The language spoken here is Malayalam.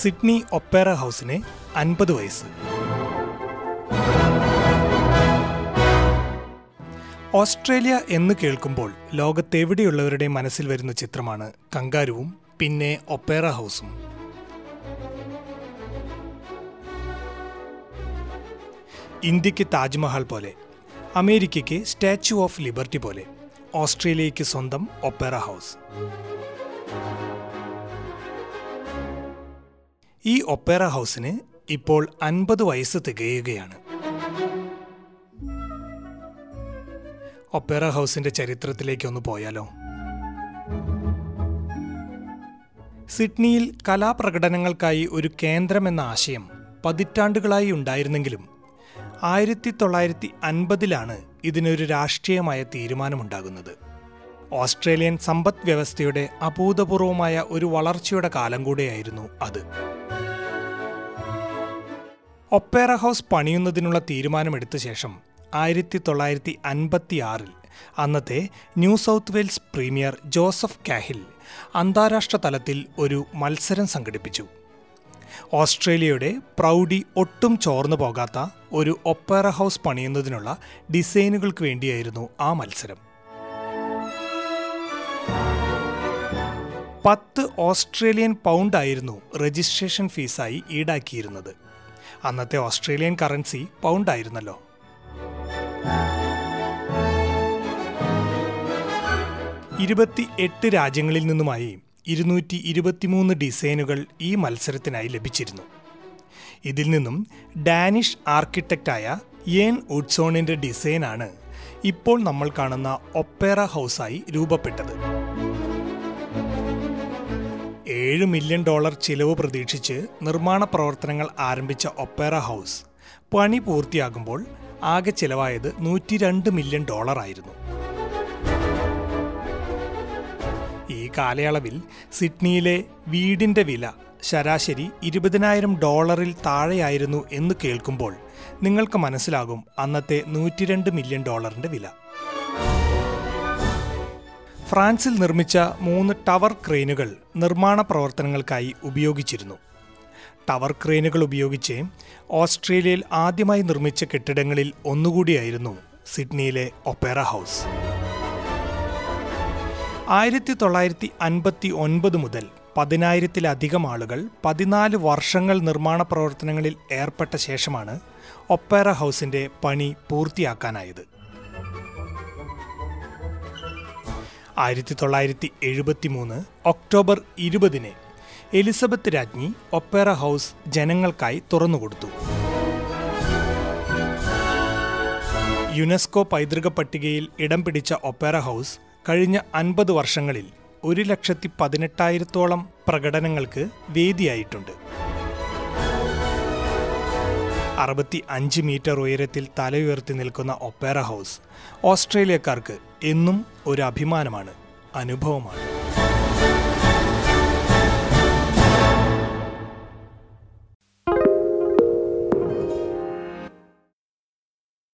സിഡ്നി ഒപ്പേറ ഹൗസിന് അൻപത് വയസ്സ്. ഓസ്ട്രേലിയ എന്ന് കേൾക്കുമ്പോൾ ലോകത്തെവിടെയുള്ളവരുടെ മനസ്സിൽ വരുന്ന ചിത്രമാണ് കങ്കാരുവും പിന്നെ ഒപ്പേറ ഹൗസും. ഇന്ത്യയ്ക്ക് താജ്മഹൽ പോലെ അമേരിക്കയ്ക്ക് സ്റ്റാച്യു ഓഫ് ലിബർട്ടി പോലെ ഓസ്ട്രേലിയയ്ക്ക് സ്വന്തം ഒപ്പേറ ഹൗസ്. ഈ ഒപ്പേറ ഹൗസിന് ഇപ്പോൾ അൻപത് വയസ്സ് തികയുകയാണ്. ഒപ്പേറ ഹൗസിന്റെ ചരിത്രത്തിലേക്ക് ഒന്ന് പോയാലോ? സിഡ്നിയിൽ കലാപ്രകടനങ്ങൾക്കായി ഒരു കേന്ദ്രമെന്ന ആശയം പതിറ്റാണ്ടുകളായി ഉണ്ടായിരുന്നെങ്കിലും ആയിരത്തി തൊള്ളായിരത്തി അൻപതിലാണ് ഇതിനൊരു രാഷ്ട്രീയമായ തീരുമാനമുണ്ടാകുന്നത്. ഓസ്ട്രേലിയൻ സമ്പദ് വ്യവസ്ഥയുടെ അഭൂതപൂർവമായ ഒരു വളർച്ചയുടെ കാലം കൂടെയായിരുന്നു അത്. ഒപ്പേറ ഹൗസ് പണിയുന്നതിനുള്ള തീരുമാനമെടുത്ത ശേഷം ആയിരത്തി തൊള്ളായിരത്തി അൻപത്തി ആറിൽ അന്നത്തെ New South Wales premier Joseph Cahill അന്താരാഷ്ട്ര തലത്തിൽ ഒരു മത്സരം സംഘടിപ്പിച്ചു. ഓസ്ട്രേലിയയുടെ പ്രൗഢി ഒട്ടും ചോർന്നു പോകാത്ത ഒരു ഒപ്പേറ ഹൗസ് പണിയുന്നതിനുള്ള ഡിസൈനുകൾക്ക് വേണ്ടിയായിരുന്നു ആ മത്സരം. പത്ത് ഓസ്ട്രേലിയൻ പൗണ്ടായിരുന്നു രജിസ്ട്രേഷൻ ഫീസായി ഈടാക്കിയിരുന്നത്. അന്നത്തെ ഓസ്ട്രേലിയൻ കറൻസി പൗണ്ട് ആയിരുന്നല്ലോ. ഇരുപത്തി എട്ട് രാജ്യങ്ങളിൽ നിന്നുമായി ഇരുന്നൂറ്റി ഇരുപത്തിമൂന്ന് ഡിസൈനുകൾ ഈ മത്സരത്തിനായി ലഭിച്ചിരുന്നു. ഇതിൽ നിന്നും ഡാനിഷ് ആർക്കിടെക്റ്റായ യേൻ ഉഡ്സോണിന്റെ ഡിസൈനാണ് ഇപ്പോൾ നമ്മൾ കാണുന്ന ഒപ്പേറ ഹൗസായി രൂപപ്പെട്ടത്. ഏഴ് മില്യൺ ഡോളർ ചിലവ് പ്രതീക്ഷിച്ച് നിർമ്മാണ പ്രവർത്തനങ്ങൾ ആരംഭിച്ച ഒപ്പേറ ഹൗസ്. പണി പൂർത്തിയാകുമ്പോൾ ആകെ ചിലവായത് നൂറ്റി രണ്ട് മില്യൺ ഡോളർ ആയിരുന്നു. ഈ കാലയളവിൽ സിഡ്നിയിലെ വീടിന്റെ വില ശരാശരി ഇരുപതിനായിരം ഡോളറിൽ താഴെയായിരുന്നു എന്ന് കേൾക്കുമ്പോൾ നിങ്ങൾക്ക് മനസ്സിലാകും അന്നത്തെ നൂറ്റിരണ്ട് മില്യൺ ഡോളറിന്റെ വില. ഫ്രാൻസിൽ നിർമ്മിച്ച മൂന്ന് ടവർ ക്രെയിനുകൾ നിർമ്മാണ പ്രവർത്തനങ്ങൾക്കായി ഉപയോഗിച്ചിരുന്നു. ടവർ ക്രെയിനുകൾ ഉപയോഗിച്ച് ഓസ്ട്രേലിയയിൽ ആദ്യമായി നിർമ്മിച്ച കെട്ടിടങ്ങളിൽ ഒന്നുകൂടിയായിരുന്നു സിഡ്നിയിലെ ഒപ്പേറ ഹൗസ്. ആയിരത്തി തൊള്ളായിരത്തി അൻപത്തി ഒൻപത് മുതൽ പതിനായിരത്തിലധികം ആളുകൾ പതിനാല് വർഷങ്ങൾ നിർമ്മാണ പ്രവർത്തനങ്ങളിൽ ഏർപ്പെട്ട ശേഷമാണ് ഒപ്പേറ ഹൗസിന്റെ പണി പൂർത്തിയാക്കാനായത്. ആയിരത്തി തൊള്ളായിരത്തി എഴുപത്തി മൂന്ന് ഒക്ടോബർ ഇരുപതിന് എലിസബത്ത് രാജ്ഞി ഒപ്പേറ ഹൗസ് ജനങ്ങൾക്കായി തുറന്നുകൊടുത്തു. യുനെസ്കോ പൈതൃക പട്ടികയിൽ ഇടം പിടിച്ച ഒപ്പേറ ഹൗസ് കഴിഞ്ഞ അൻപത് വർഷങ്ങളിൽ ഒരു ലക്ഷത്തി പതിനെട്ടായിരത്തോളം പ്രകടനങ്ങൾക്ക് വേദിയായിട്ടുണ്ട്. അറുപത്തി അഞ്ച് മീറ്റർ ഉയരത്തിൽ തലയുയർത്തി നിൽക്കുന്ന ഒപ്പേറ ഹൗസ്. ഓസ്ട്രേലിയക്കാർക്ക് എന്നും ഒരു അഭിമാനമാണ് അനുഭവമാണ്.